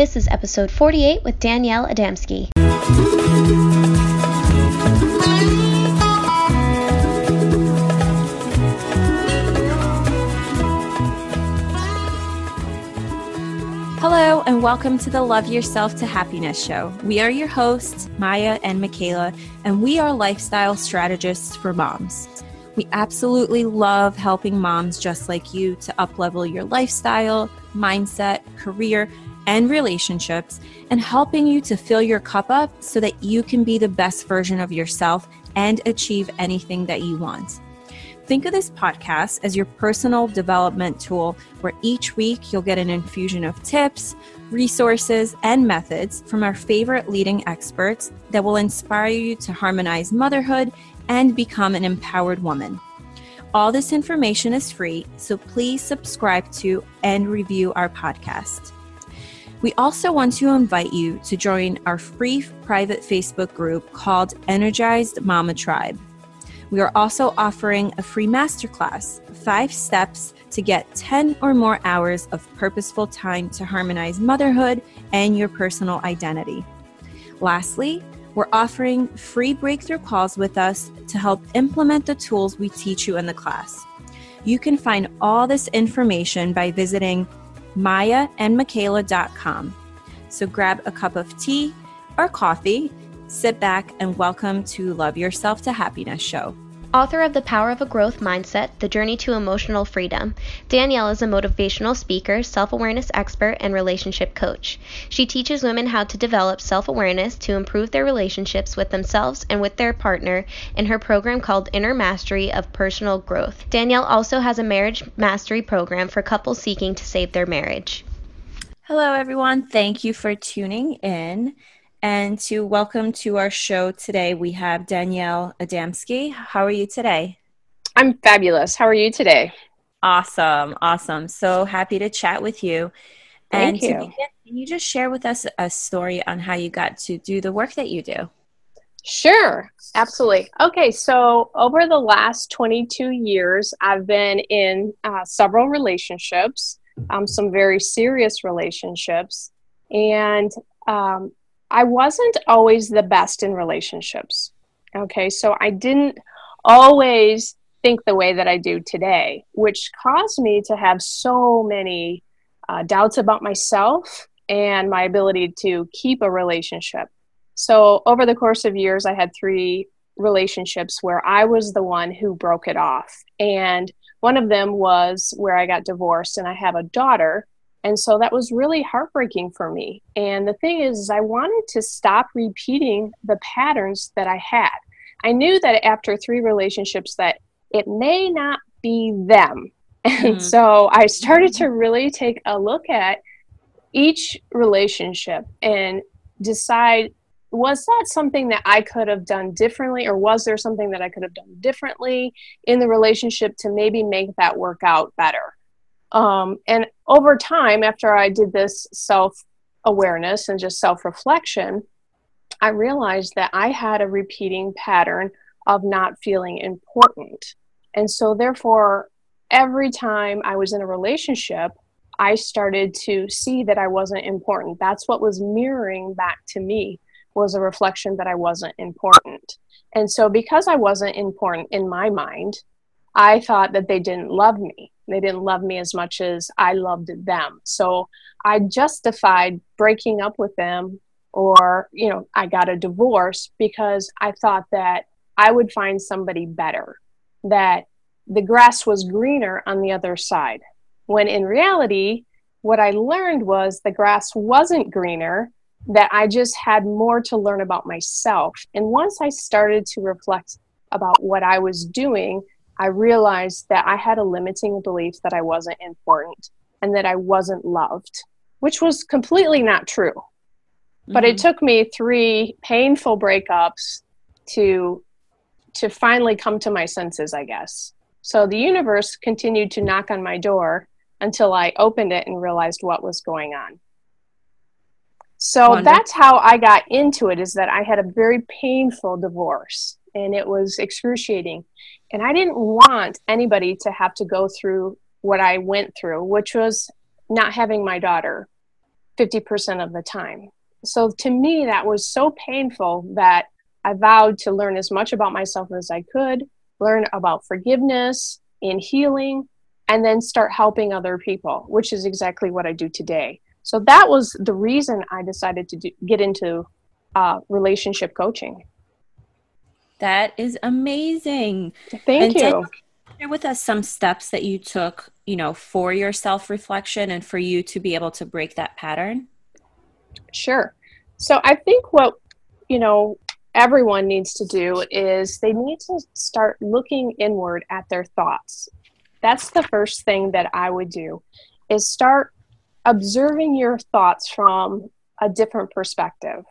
This is episode 48 with Danielle Adamski. Hello, and welcome to the Love Yourself to Happiness show. We are your hosts, Maya and Michaela, and we are lifestyle strategists for moms. We absolutely love helping moms just like you to uplevel your lifestyle, mindset, career, and relationships, and helping you to fill your cup up so that you can be the best version of yourself and achieve anything that you want. Think of this podcast as your personal development tool where each week you'll get an infusion of tips, resources, and methods from our favorite leading experts that will inspire you to harmonize motherhood and become an empowered woman. All this information is free, so please subscribe to and review our podcast. We also want to invite you to join our free private Facebook group called Energized Mama Tribe. We are also offering a free masterclass, five steps to get 10 or more hours of purposeful time to harmonize motherhood and your personal identity. Lastly, we're offering free breakthrough calls with us to help implement the tools we teach you in the class. You can find all this information by visiting mayaandmichaela.com. So grab a cup of tea or coffee Sit back and welcome to Love Yourself to Happiness show. Author of The Power of a Growth Mindset The Journey to Emotional Freedom, Danielle is a motivational speaker, self awareness expert, and relationship coach. She teaches women how to develop self awareness to improve their relationships with themselves and with their partner in her program called Inner Mastery of Personal Growth. Danielle also has a marriage mastery program for couples seeking to save their marriage. Hello, everyone. Thank you for tuning in. And to welcome to our show today, we have Danielle Adamski. How are you today? I'm fabulous. How are you today? Awesome. Awesome. So happy to chat with you. Thank and you. Begin, can you just share with us a story on how you got to do the work that you do? Sure, absolutely. Okay, so over the last 22 years, I've been in uh, several relationships, um, some very serious relationships, and um, I wasn't always the best in relationships. Okay, so I didn't always think the way that I do today, which caused me to have so many uh, doubts about myself and my ability to keep a relationship. So, over the course of years, I had three relationships where I was the one who broke it off. And one of them was where I got divorced, and I have a daughter and so that was really heartbreaking for me. And the thing is, is I wanted to stop repeating the patterns that I had. I knew that after three relationships that it may not be them. And mm. so I started to really take a look at each relationship and decide was that something that I could have done differently, or was there something that I could have done differently in the relationship to maybe make that work out better? Um, and over time, after I did this self awareness and just self reflection, I realized that I had a repeating pattern of not feeling important. And so, therefore, every time I was in a relationship, I started to see that I wasn't important. That's what was mirroring back to me was a reflection that I wasn't important. And so because I wasn't important in my mind, I thought that they didn't love me. They didn't love me as much as I loved them. So I justified breaking up with them or, you know, I got a divorce because I thought that I would find somebody better, that the grass was greener on the other side. When in reality, what I learned was the grass wasn't greener, that I just had more to learn about myself. And once I started to reflect about what I was doing, I realized that I had a limiting belief that I wasn't important and that I wasn't loved, which was completely not true. Mm-hmm. But it mm-hmm. took me three painful breakups to to finally come to my senses, I guess. So the universe continued to knock on my door until I opened it and realized what was going on. So Wonderful. that's how I got into it is that I had a very painful divorce and it was excruciating. And I didn't want anybody to have to go through what I went through, which was not having my daughter 50% of the time. So to me, that was so painful that I vowed to learn as much about myself as I could, learn about forgiveness and healing, and then start helping other people, which is exactly what I do today. So that was the reason I decided to do, get into uh, relationship coaching. That is amazing. Thank and you. Share with us some steps that you took, you know, for your self reflection and for you to be able to break that pattern. Sure. So I think what you know everyone needs to do is they need to start looking inward at their thoughts. That's the first thing that I would do is start observing your thoughts from a different perspective.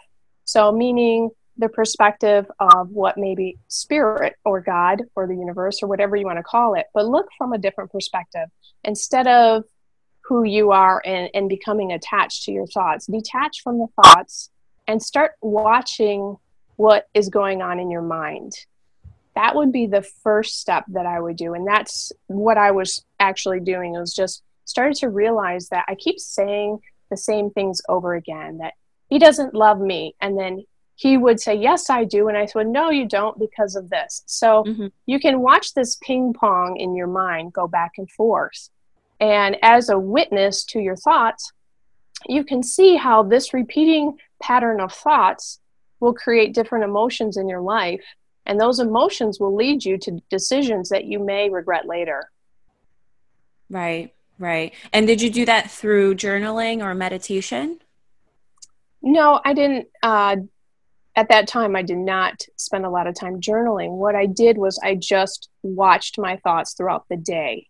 So meaning the perspective of what maybe spirit or God or the universe or whatever you want to call it, but look from a different perspective instead of who you are and, and becoming attached to your thoughts. Detach from the thoughts and start watching what is going on in your mind. That would be the first step that I would do. And that's what I was actually doing was just started to realize that I keep saying the same things over again that he doesn't love me. And then he would say, Yes, I do. And I said, No, you don't because of this. So mm-hmm. you can watch this ping pong in your mind go back and forth. And as a witness to your thoughts, you can see how this repeating pattern of thoughts will create different emotions in your life. And those emotions will lead you to decisions that you may regret later. Right, right. And did you do that through journaling or meditation? No, I didn't. Uh, at that time, I did not spend a lot of time journaling. What I did was I just watched my thoughts throughout the day.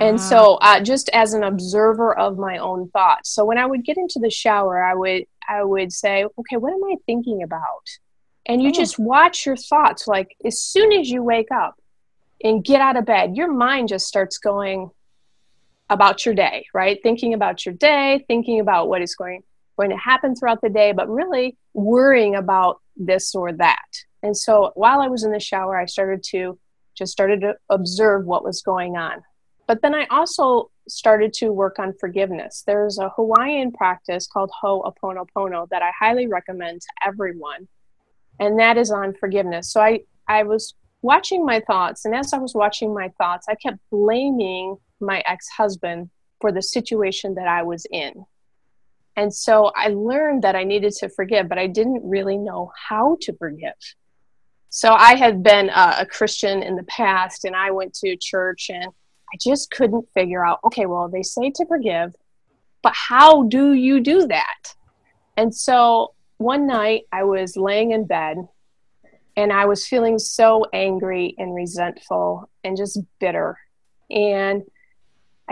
And ah. so, uh, just as an observer of my own thoughts. So when I would get into the shower, I would I would say, okay, what am I thinking about? And you oh. just watch your thoughts. Like as soon as you wake up and get out of bed, your mind just starts going about your day, right? Thinking about your day, thinking about what is going going to happen throughout the day, but really worrying about this or that. And so while I was in the shower, I started to just started to observe what was going on. But then I also started to work on forgiveness. There's a Hawaiian practice called Ho'oponopono that I highly recommend to everyone, and that is on forgiveness. So I, I was watching my thoughts, and as I was watching my thoughts, I kept blaming my ex husband for the situation that I was in. And so I learned that I needed to forgive, but I didn't really know how to forgive. So I had been a, a Christian in the past, and I went to church and I just couldn't figure out okay, well, they say to forgive, but how do you do that? And so one night I was laying in bed and I was feeling so angry and resentful and just bitter. And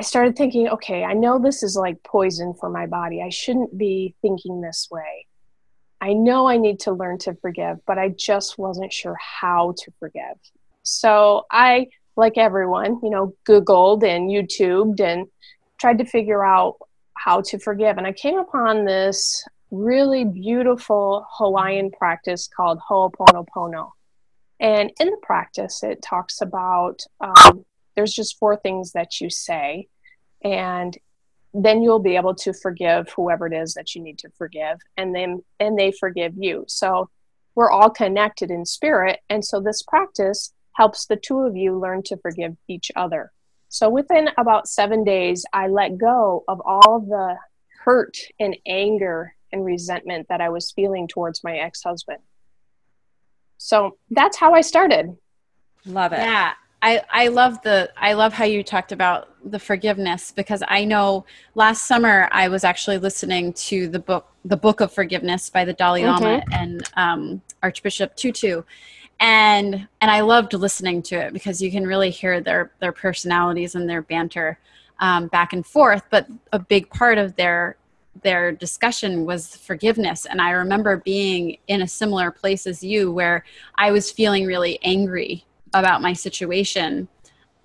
I started thinking, okay, I know this is like poison for my body. I shouldn't be thinking this way. I know I need to learn to forgive, but I just wasn't sure how to forgive. So I like everyone, you know, Googled and YouTubed and tried to figure out how to forgive. And I came upon this really beautiful Hawaiian practice called Ho'oponopono. And in the practice, it talks about um, there's just four things that you say, and then you'll be able to forgive whoever it is that you need to forgive, and then and they forgive you. So we're all connected in spirit, and so this practice helps the two of you learn to forgive each other. So within about seven days, I let go of all the hurt and anger and resentment that I was feeling towards my ex husband. So that's how I started. Love it. Yeah. I, I love the I love how you talked about the forgiveness because I know last summer I was actually listening to the book the book of forgiveness by the Dalai Lama mm-hmm. and um, Archbishop Tutu and and I loved listening to it because you can really hear their their personalities and their banter um, back and forth. But a big part of their their discussion was forgiveness, and I remember being in a similar place as you, where I was feeling really angry about my situation,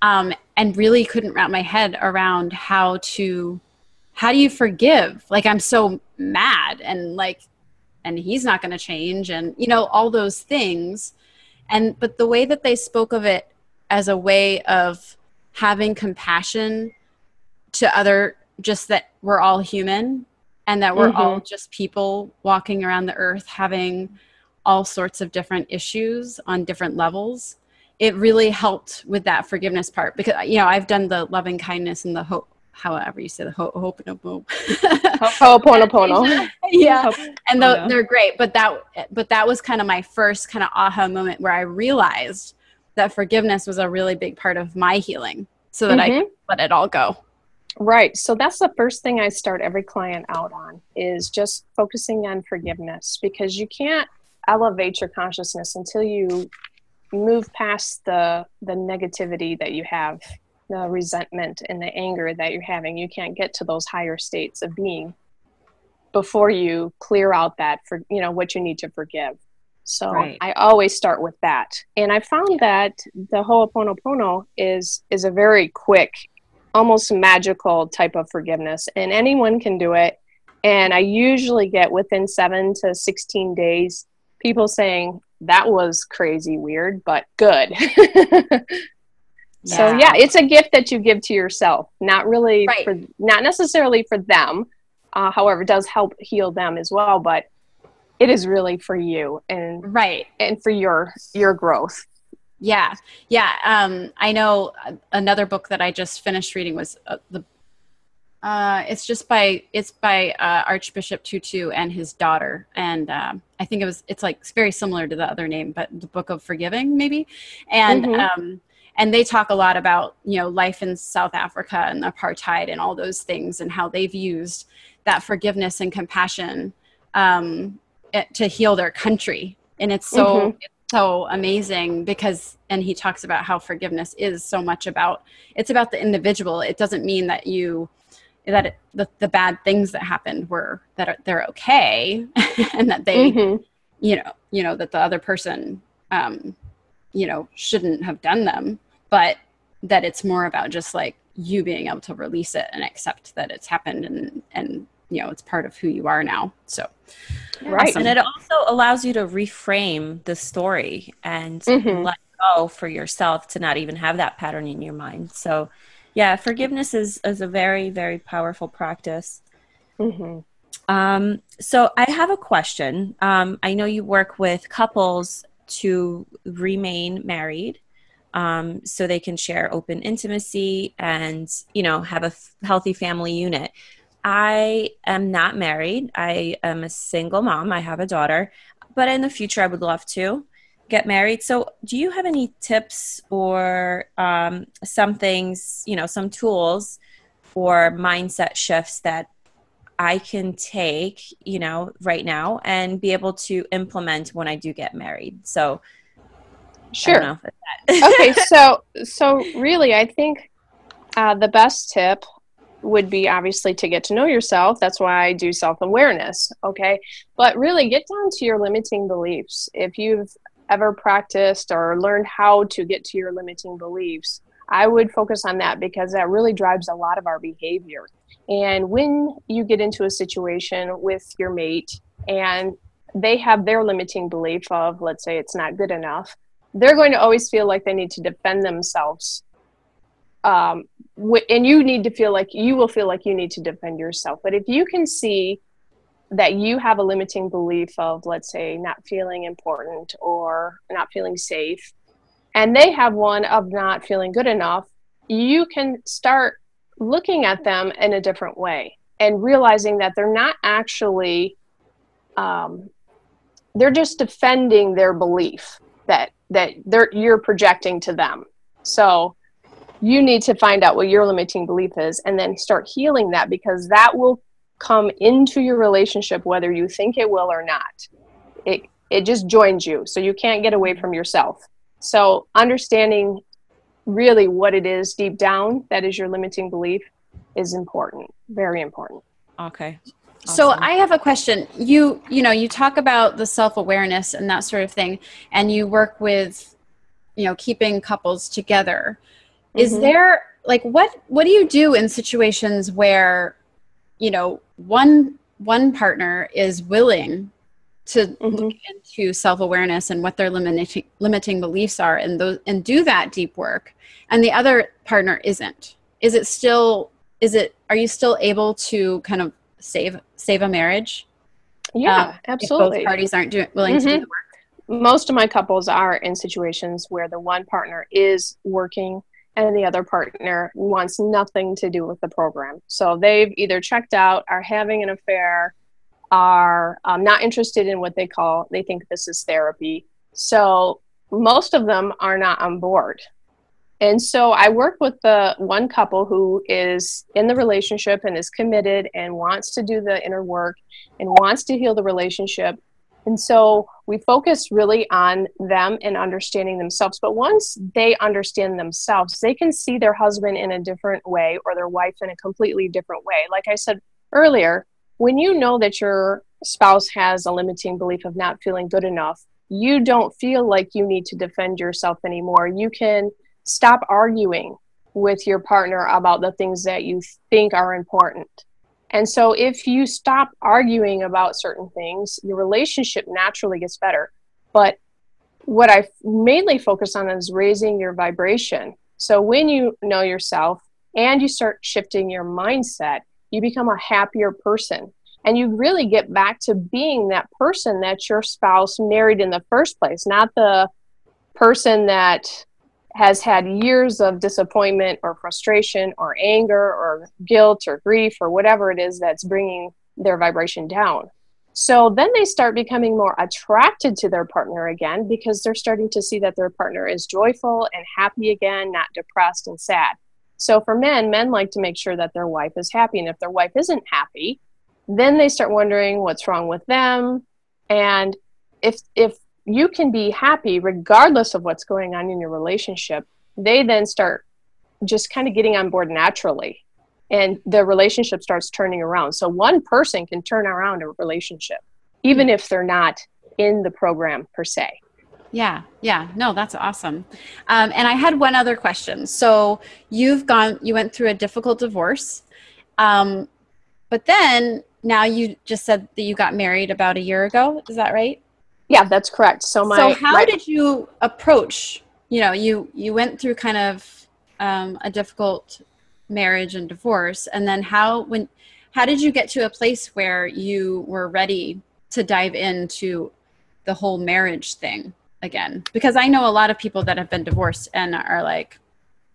um, and really couldn't wrap my head around how to how do you forgive? Like I'm so mad and like and he's not going to change and you know all those things and but the way that they spoke of it as a way of having compassion to other just that we're all human and that we're mm-hmm. all just people walking around the earth having all sorts of different issues on different levels it really helped with that forgiveness part because you know i've done the loving kindness and the hope however you say the hope ho'oponopono. Ho'oponopono. Yeah. And the, they're great but that but that was kind of my first kind of aha moment where i realized that forgiveness was a really big part of my healing so that mm-hmm. i let it all go. Right. So that's the first thing I start every client out on is just focusing on forgiveness because you can't elevate your consciousness until you move past the the negativity that you have, the resentment and the anger that you're having. You can't get to those higher states of being before you clear out that for you know what you need to forgive. So right. I always start with that. And I found that the Ho'oponopono is is a very quick almost magical type of forgiveness, and anyone can do it. And I usually get within seven to 16 days people saying, that was crazy weird, but good. yeah. So yeah, it's a gift that you give to yourself, not really right. for, not necessarily for them. Uh, however, it does help heal them as well, but it is really for you and right and for your your growth. Yeah, yeah. Um, I know another book that I just finished reading was uh, the. Uh, it's just by it's by uh, Archbishop Tutu and his daughter, and um, I think it was it's like it's very similar to the other name, but the Book of Forgiving maybe, and mm-hmm. um, and they talk a lot about you know life in South Africa and apartheid and all those things and how they've used that forgiveness and compassion um, to heal their country, and it's so mm-hmm. so amazing because and he talks about how forgiveness is so much about it's about the individual. It doesn't mean that you that it, the, the bad things that happened were that are, they're okay and that they mm-hmm. you know you know that the other person um you know shouldn't have done them but that it's more about just like you being able to release it and accept that it's happened and and you know it's part of who you are now so right awesome. and it also allows you to reframe the story and mm-hmm. let go for yourself to not even have that pattern in your mind so yeah forgiveness is is a very very powerful practice mm-hmm. um, so i have a question um, i know you work with couples to remain married um, so they can share open intimacy and you know have a f- healthy family unit I am not married. I am a single mom. I have a daughter, but in the future, I would love to get married. So, do you have any tips or um, some things, you know, some tools or mindset shifts that I can take, you know, right now and be able to implement when I do get married? So, sure. okay, so so really, I think uh, the best tip would be obviously to get to know yourself. That's why I do self awareness. Okay. But really get down to your limiting beliefs. If you've ever practiced or learned how to get to your limiting beliefs, I would focus on that because that really drives a lot of our behavior. And when you get into a situation with your mate and they have their limiting belief of, let's say, it's not good enough, they're going to always feel like they need to defend themselves um, and you need to feel like you will feel like you need to defend yourself but if you can see that you have a limiting belief of let's say not feeling important or not feeling safe and they have one of not feeling good enough you can start looking at them in a different way and realizing that they're not actually um, they're just defending their belief that that they're you're projecting to them. So you need to find out what your limiting belief is and then start healing that because that will come into your relationship whether you think it will or not it it just joins you so you can't get away from yourself so understanding really what it is deep down that is your limiting belief is important very important okay Awesome. So I have a question. You you know, you talk about the self-awareness and that sort of thing and you work with you know, keeping couples together. Is mm-hmm. there like what what do you do in situations where you know one one partner is willing to mm-hmm. look into self-awareness and what their limiting limiting beliefs are and those and do that deep work and the other partner isn't is it still is it are you still able to kind of save save a marriage. Yeah, um, absolutely. both parties aren't doing, willing mm-hmm. to do the work. Most of my couples are in situations where the one partner is working and the other partner wants nothing to do with the program. So they've either checked out, are having an affair, are um, not interested in what they call, they think this is therapy. So most of them are not on board. And so I work with the one couple who is in the relationship and is committed and wants to do the inner work and wants to heal the relationship. And so we focus really on them and understanding themselves. But once they understand themselves, they can see their husband in a different way or their wife in a completely different way. Like I said earlier, when you know that your spouse has a limiting belief of not feeling good enough, you don't feel like you need to defend yourself anymore. You can stop arguing with your partner about the things that you think are important. And so, if you stop arguing about certain things, your relationship naturally gets better. But what I mainly focus on is raising your vibration. So, when you know yourself and you start shifting your mindset, you become a happier person. And you really get back to being that person that your spouse married in the first place, not the person that has had years of disappointment or frustration or anger or guilt or grief or whatever it is that's bringing their vibration down. So then they start becoming more attracted to their partner again because they're starting to see that their partner is joyful and happy again, not depressed and sad. So for men, men like to make sure that their wife is happy. And if their wife isn't happy, then they start wondering what's wrong with them. And if if you can be happy regardless of what's going on in your relationship they then start just kind of getting on board naturally and the relationship starts turning around. So one person can turn around a relationship even if they're not in the program per se. Yeah yeah. No that's awesome. Um, and i had one other question. So you've gone you went through a difficult divorce um, but then now you just said that you got married about a year ago. Is that right yeah, that's correct. So my So how my, did you approach, you know, you you went through kind of um, a difficult marriage and divorce and then how when how did you get to a place where you were ready to dive into the whole marriage thing again? Because I know a lot of people that have been divorced and are like,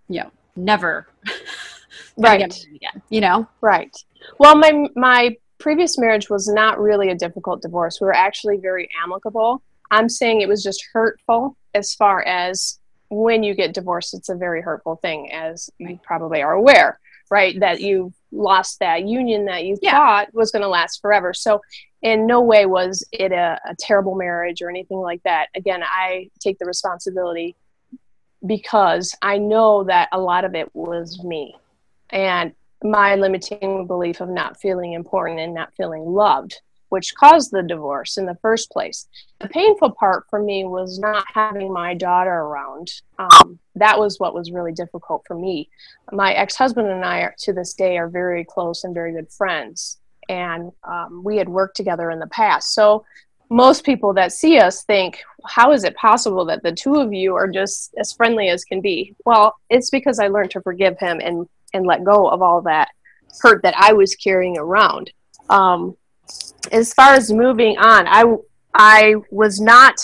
you know, never right again, you know? Right. Well, my my previous marriage was not really a difficult divorce. We were actually very amicable. I'm saying it was just hurtful as far as when you get divorced, it's a very hurtful thing, as you probably are aware, right? That you lost that union that you yeah. thought was going to last forever. So, in no way was it a, a terrible marriage or anything like that. Again, I take the responsibility because I know that a lot of it was me. And my limiting belief of not feeling important and not feeling loved, which caused the divorce in the first place. The painful part for me was not having my daughter around. Um, that was what was really difficult for me. My ex husband and I, are, to this day, are very close and very good friends. And um, we had worked together in the past. So most people that see us think, how is it possible that the two of you are just as friendly as can be? Well, it's because I learned to forgive him and and let go of all that hurt that I was carrying around. Um, as far as moving on, I I was not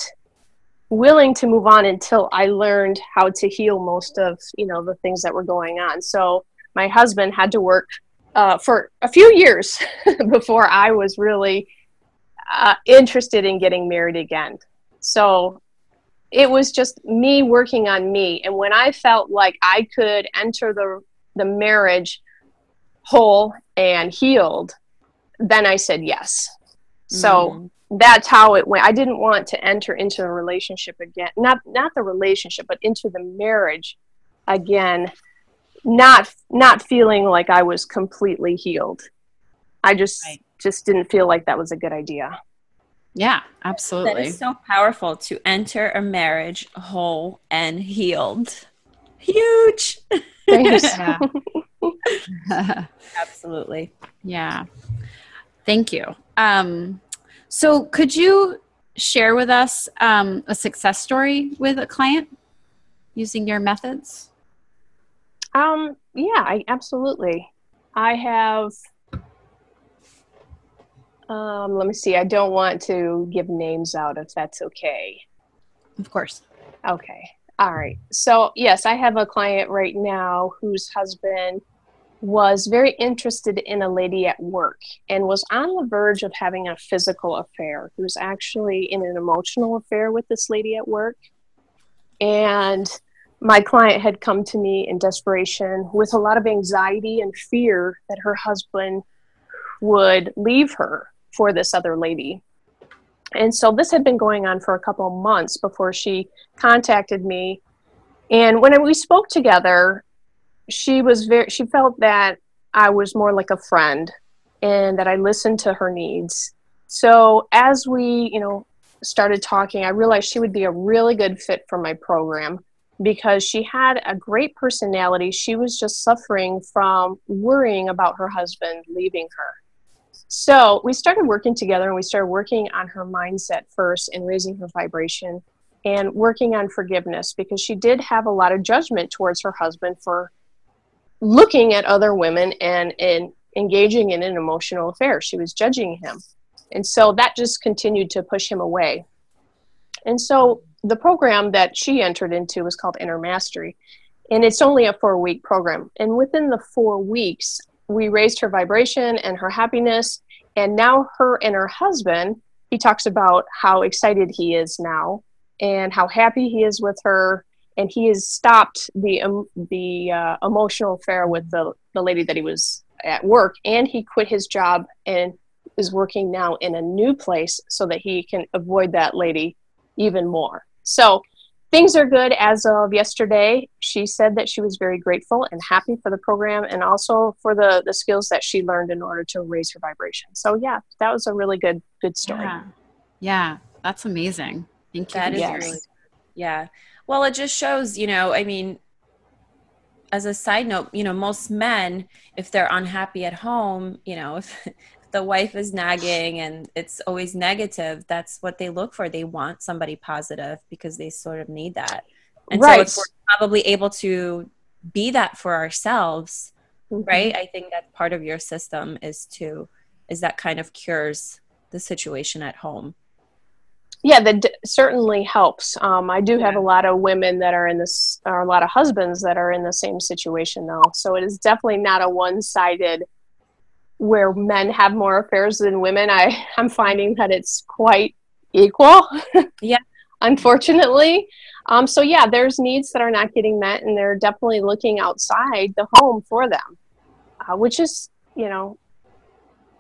willing to move on until I learned how to heal most of you know the things that were going on. So my husband had to work uh, for a few years before I was really uh, interested in getting married again. So it was just me working on me, and when I felt like I could enter the the marriage whole and healed, then I said yes. So mm. that's how it went. I didn't want to enter into a relationship again. Not not the relationship, but into the marriage again not not feeling like I was completely healed. I just right. just didn't feel like that was a good idea. Yeah, absolutely. That is so powerful to enter a marriage whole and healed. Huge. Yeah. Absolutely. Yeah. Thank you. Um, so, could you share with us um, a success story with a client using your methods? Um, yeah, I absolutely. I have Um, let me see. I don't want to give names out if that's okay. Of course. Okay. All right. So, yes, I have a client right now whose husband was very interested in a lady at work and was on the verge of having a physical affair. He was actually in an emotional affair with this lady at work. And my client had come to me in desperation with a lot of anxiety and fear that her husband would leave her for this other lady. And so this had been going on for a couple months before she contacted me. And when we spoke together, she was very she felt that I was more like a friend and that I listened to her needs. So as we, you know, started talking, I realized she would be a really good fit for my program because she had a great personality. She was just suffering from worrying about her husband leaving her. So we started working together and we started working on her mindset first and raising her vibration and working on forgiveness because she did have a lot of judgment towards her husband for looking at other women and, and engaging in an emotional affair. She was judging him. And so that just continued to push him away. And so the program that she entered into was called Inner Mastery. And it's only a four week program. And within the four weeks, we raised her vibration and her happiness. And now her and her husband, he talks about how excited he is now and how happy he is with her. And he has stopped the um, the uh, emotional affair with the, the lady that he was at work. And he quit his job and is working now in a new place so that he can avoid that lady even more. So things are good as of yesterday. She said that she was very grateful and happy for the program and also for the, the skills that she learned in order to raise her vibration. So yeah, that was a really good good story. Yeah, yeah that's amazing. Thank you. That is yes. really, yeah. Well, it just shows, you know, I mean, as a side note, you know, most men, if they're unhappy at home, you know, if the wife is nagging and it's always negative, that's what they look for. They want somebody positive because they sort of need that. And right. so if we're probably able to be that for ourselves, mm-hmm. right? I think that part of your system is to is that kind of cures the situation at home. Yeah, that d- certainly helps. Um, I do have yeah. a lot of women that are in this, or a lot of husbands that are in the same situation though. So it is definitely not a one-sided where men have more affairs than women, I, I'm finding that it's quite equal. yeah. Unfortunately. Um, so yeah, there's needs that are not getting met and they're definitely looking outside the home for them, uh, which is, you know,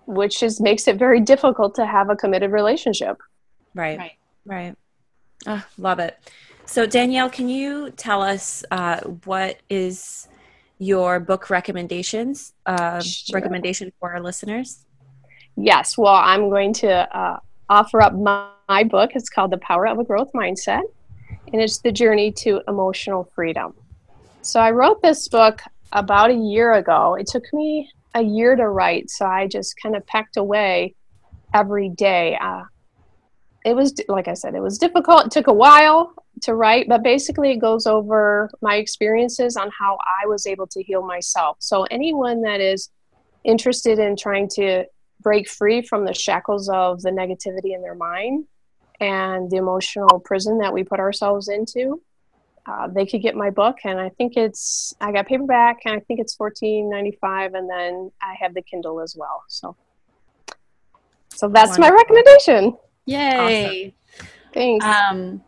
which is makes it very difficult to have a committed relationship. Right. Right. Right. Oh, love it. So Danielle, can you tell us uh, what is your book recommendations, uh, sure. recommendation for our listeners? Yes. Well, I'm going to uh, offer up my, my book. It's called The Power of a Growth Mindset, and it's the journey to emotional freedom. So I wrote this book about a year ago. It took me a year to write, so I just kind of packed away every day. Uh, it was like I said, it was difficult. It took a while to write, but basically it goes over my experiences on how I was able to heal myself. So anyone that is interested in trying to break free from the shackles of the negativity in their mind and the emotional prison that we put ourselves into, uh, they could get my book. And I think it's I got paperback, and I think it's fourteen ninety five, and then I have the Kindle as well. So, so that's Wonderful. my recommendation. Yay! Awesome. Thanks. Um,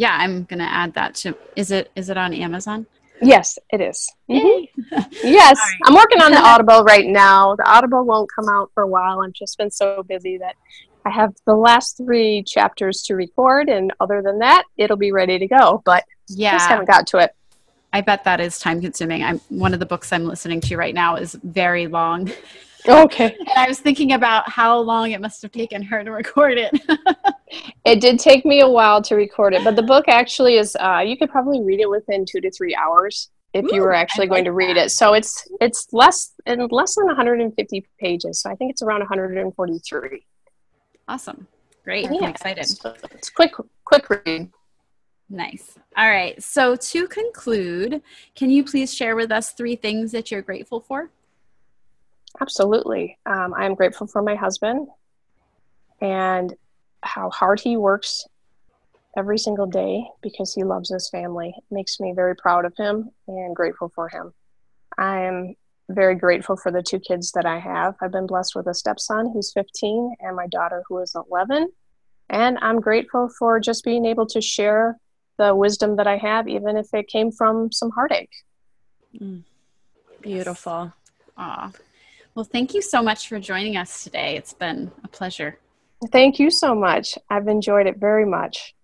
yeah, I'm gonna add that to. Is it is it on Amazon? Yes, it is. Mm-hmm. yes, right. I'm working on the Audible right now. The Audible won't come out for a while. I've just been so busy that I have the last three chapters to record, and other than that, it'll be ready to go. But yeah, just haven't got to it. I bet that is time consuming. I'm one of the books I'm listening to right now is very long. Okay. and I was thinking about how long it must have taken her to record it. it did take me a while to record it, but the book actually is uh, you could probably read it within two to three hours if Ooh, you were actually going to read that. it. So it's it's less in less than 150 pages. So I think it's around 143. Awesome. Great. Yeah. I'm excited. So it's quick quick read. Nice. All right. So to conclude, can you please share with us three things that you're grateful for? Absolutely. Um, I am grateful for my husband. and how hard he works every single day because he loves his family. It makes me very proud of him and grateful for him. I am very grateful for the two kids that I have. I've been blessed with a stepson who's 15 and my daughter who is 11. And I'm grateful for just being able to share the wisdom that I have, even if it came from some heartache. Mm. Beautiful. Aw. Well, thank you so much for joining us today. It's been a pleasure. Thank you so much. I've enjoyed it very much.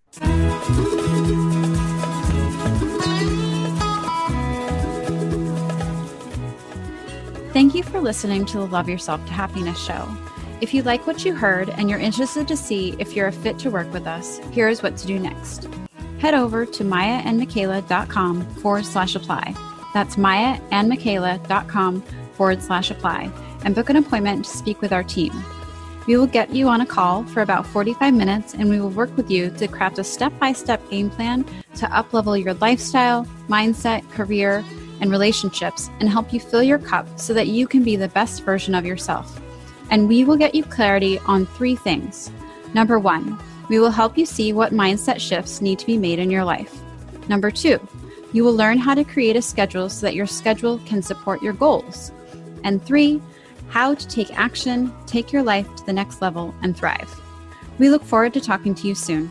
Thank you for listening to the Love Yourself to Happiness show. If you like what you heard and you're interested to see if you're a fit to work with us, here is what to do next. Head over to mayaandmichaela.com forward slash apply. That's mayaandmichaela.com forward slash apply and book an appointment to speak with our team. We will get you on a call for about 45 minutes and we will work with you to craft a step by step game plan to uplevel your lifestyle, mindset, career, and relationships and help you fill your cup so that you can be the best version of yourself. And we will get you clarity on three things. Number one, we will help you see what mindset shifts need to be made in your life. Number two, you will learn how to create a schedule so that your schedule can support your goals. And three, how to take action, take your life to the next level, and thrive. We look forward to talking to you soon.